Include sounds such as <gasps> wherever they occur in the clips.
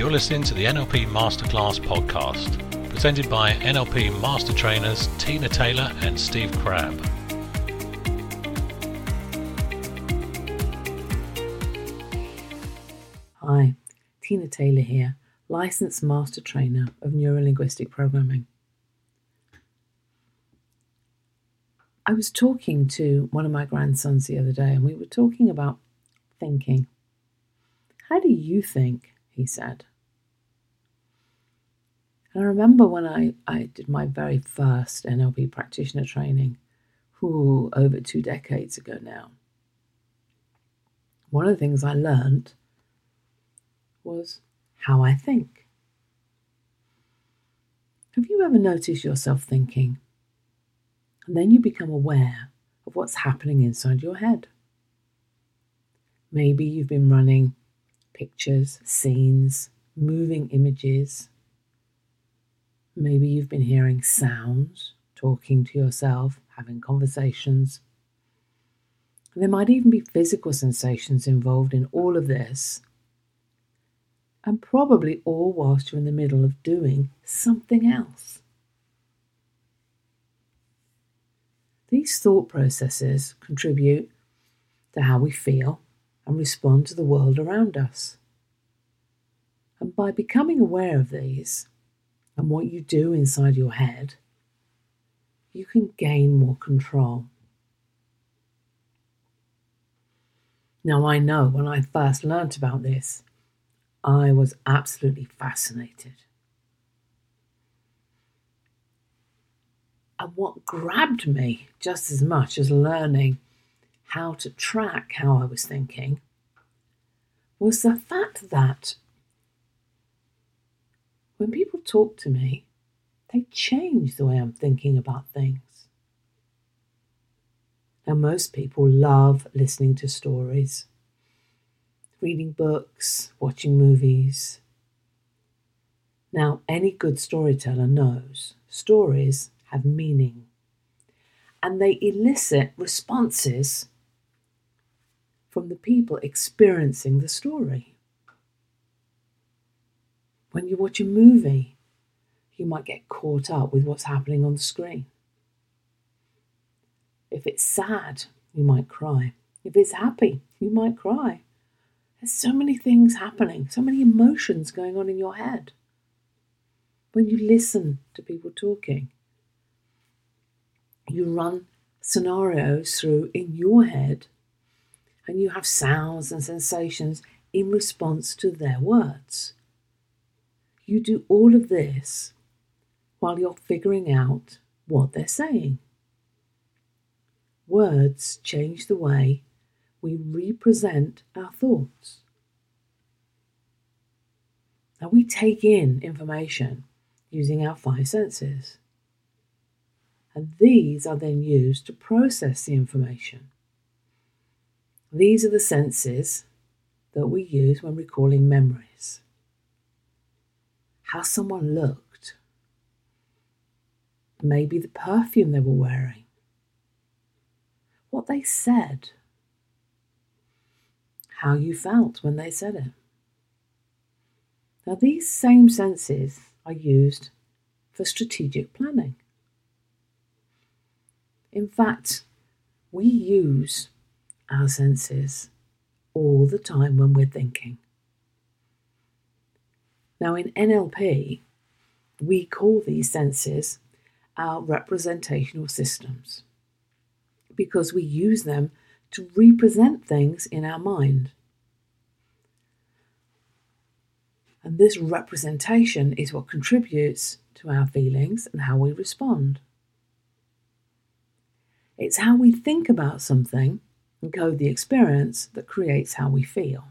You're listening to the NLP Masterclass podcast, presented by NLP Master Trainers Tina Taylor and Steve Crabb. Hi, Tina Taylor here, licensed master trainer of neurolinguistic programming. I was talking to one of my grandsons the other day, and we were talking about thinking. How do you think? He said. And I remember when I, I did my very first NLP practitioner training, ooh, over two decades ago now. One of the things I learned was how I think. Have you ever noticed yourself thinking? And then you become aware of what's happening inside your head. Maybe you've been running pictures, scenes, moving images. Maybe you've been hearing sounds, talking to yourself, having conversations. There might even be physical sensations involved in all of this and probably all whilst you're in the middle of doing something else. These thought processes contribute to how we feel and respond to the world around us. And by becoming aware of these and what you do inside your head, you can gain more control. Now, I know when I first learnt about this, I was absolutely fascinated. And what grabbed me just as much as learning how to track how I was thinking was the fact that when people talk to me, they change the way I'm thinking about things. Now, most people love listening to stories reading books, watching movies. Now, any good storyteller knows stories have meaning and they elicit responses from the people experiencing the story. When you watch a movie, you might get caught up with what's happening on the screen. If it's sad, you might cry. If it's happy, you might cry. There's so many things happening, so many emotions going on in your head. When you listen to people talking, you run scenarios through in your head and you have sounds and sensations in response to their words. You do all of this while you're figuring out what they're saying. Words change the way we represent our thoughts. Now, we take in information using our five senses, and these are then used to process the information. These are the senses that we use when recalling memories. How someone looked, maybe the perfume they were wearing, what they said how you felt when they said it. Now, these same senses are used for strategic planning. In fact, we use our senses all the time when we're thinking. Now, in NLP, we call these senses our representational systems because we use them to represent things in our mind. And this representation is what contributes to our feelings and how we respond. It's how we think about something and code the experience that creates how we feel.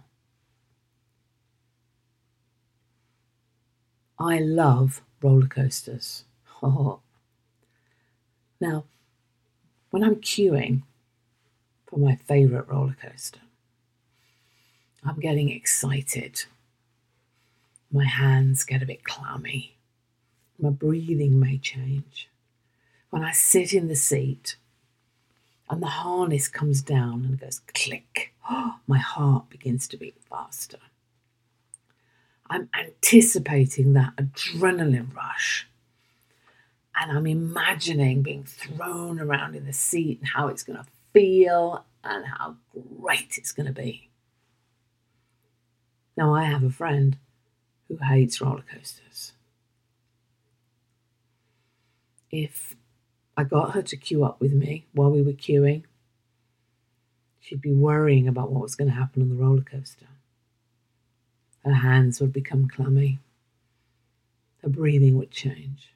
I love roller coasters. <laughs> Now, when I'm queuing for my favourite roller coaster. I'm getting excited. My hands get a bit clammy. My breathing may change. When I sit in the seat and the harness comes down and goes click, <gasps> my heart begins to beat faster. I'm anticipating that adrenaline rush. And I'm imagining being thrown around in the seat and how it's going to feel and how great it's going to be. Now, I have a friend who hates roller coasters. If I got her to queue up with me while we were queuing, she'd be worrying about what was going to happen on the roller coaster. Her hands would become clammy. Her breathing would change.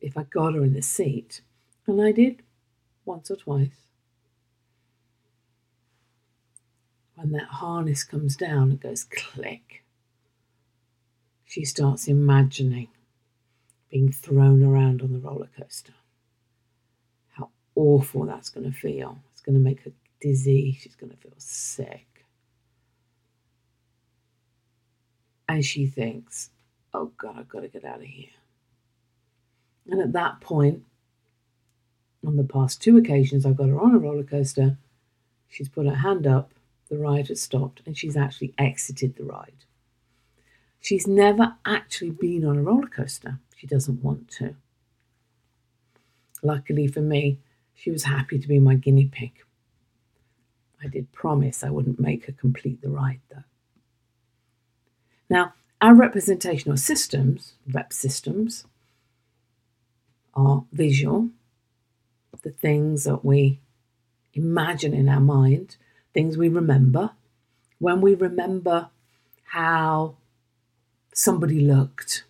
If I got her in the seat, and I did once or twice, when that harness comes down, it goes click. She starts imagining being thrown around on the roller coaster. How awful that's going to feel. It's going to make her dizzy. She's going to feel sick. And she thinks, oh God, I've got to get out of here. And at that point, on the past two occasions I've got her on a roller coaster, she's put her hand up, the ride has stopped, and she's actually exited the ride. She's never actually been on a roller coaster. She doesn't want to. Luckily for me, she was happy to be my guinea pig. I did promise I wouldn't make her complete the ride, though. Now, our representational systems, rep systems, are visual, the things that we imagine in our mind, things we remember. When we remember how somebody looked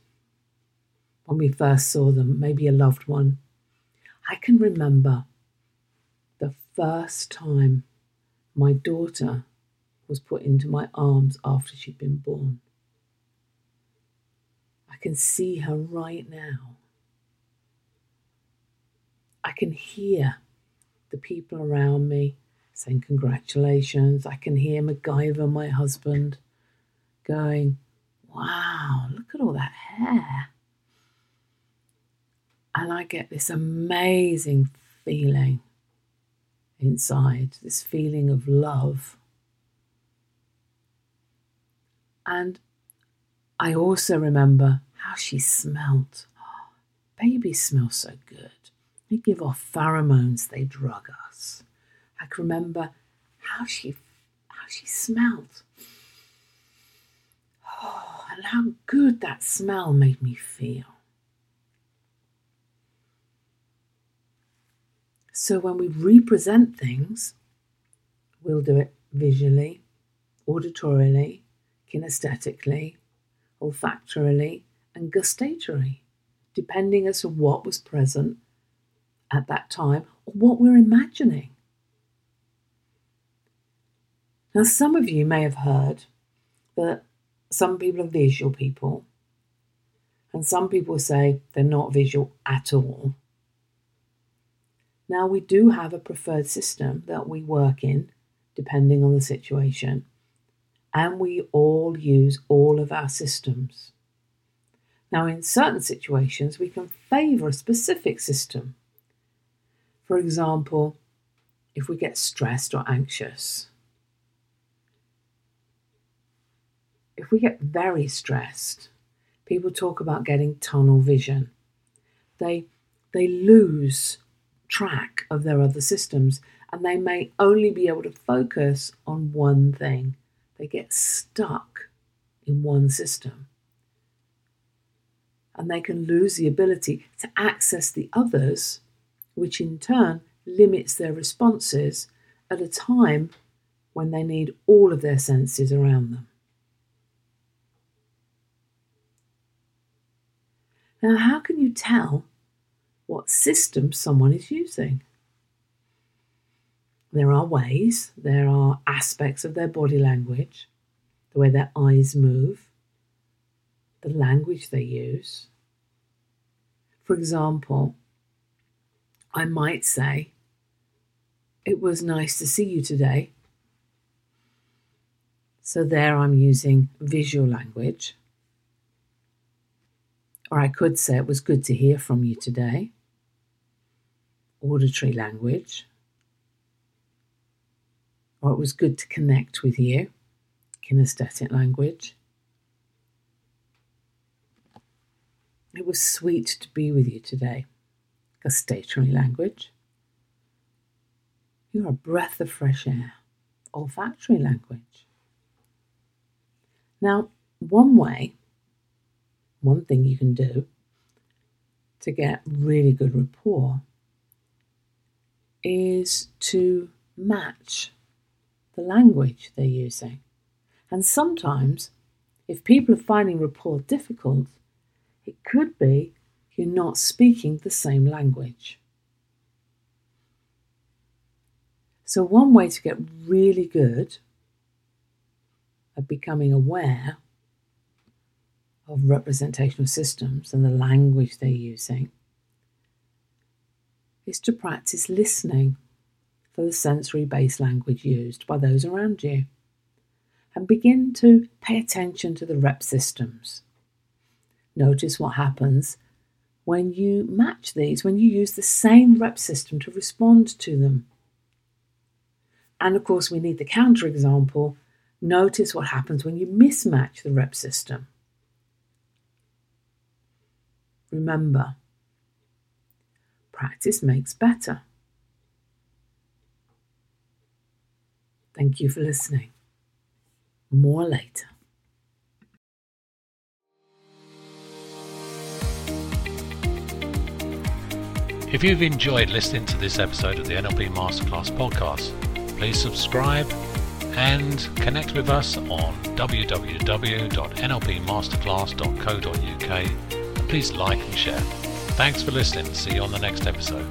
when we first saw them, maybe a loved one, I can remember the first time my daughter was put into my arms after she'd been born. I can see her right now. I can hear the people around me saying congratulations. I can hear MacGyver, my husband, going, Wow, look at all that hair. And I get this amazing feeling inside, this feeling of love. And I also remember how she smelt. Oh, babies smell so good. They give off pheromones, they drug us. I can remember how she how she smelled. Oh, and how good that smell made me feel. So when we represent things, we'll do it visually, auditorily, kinesthetically, olfactorily, and gustatory, depending as to what was present at that time or what we're imagining. Now, some of you may have heard that some people are visual people, and some people say they're not visual at all. Now, we do have a preferred system that we work in depending on the situation, and we all use all of our systems. Now, in certain situations, we can favour a specific system. For example, if we get stressed or anxious, if we get very stressed, people talk about getting tunnel vision. They, they lose track of their other systems and they may only be able to focus on one thing. They get stuck in one system. And they can lose the ability to access the others, which in turn limits their responses at a time when they need all of their senses around them. Now, how can you tell what system someone is using. There are ways, there are aspects of their body language, the way their eyes move, the language they use. For example, I might say, It was nice to see you today. So there I'm using visual language. Or I could say, It was good to hear from you today auditory language, or it was good to connect with you, kinesthetic language. It was sweet to be with you today. Gustatory language. You're a breath of fresh air. Olfactory language. Now, one way, one thing you can do to get really good rapport is to match the language they're using. And sometimes, if people are finding rapport difficult, it could be you're not speaking the same language. So, one way to get really good at becoming aware of representational systems and the language they're using is to practice listening for the sensory based language used by those around you and begin to pay attention to the rep systems. Notice what happens when you match these, when you use the same rep system to respond to them. And of course, we need the counterexample. Notice what happens when you mismatch the rep system. Remember, practice makes better. Thank you for listening. More later. If you've enjoyed listening to this episode of the NLP Masterclass podcast, please subscribe and connect with us on www.nlpmasterclass.co.uk. Please like and share. Thanks for listening. See you on the next episode.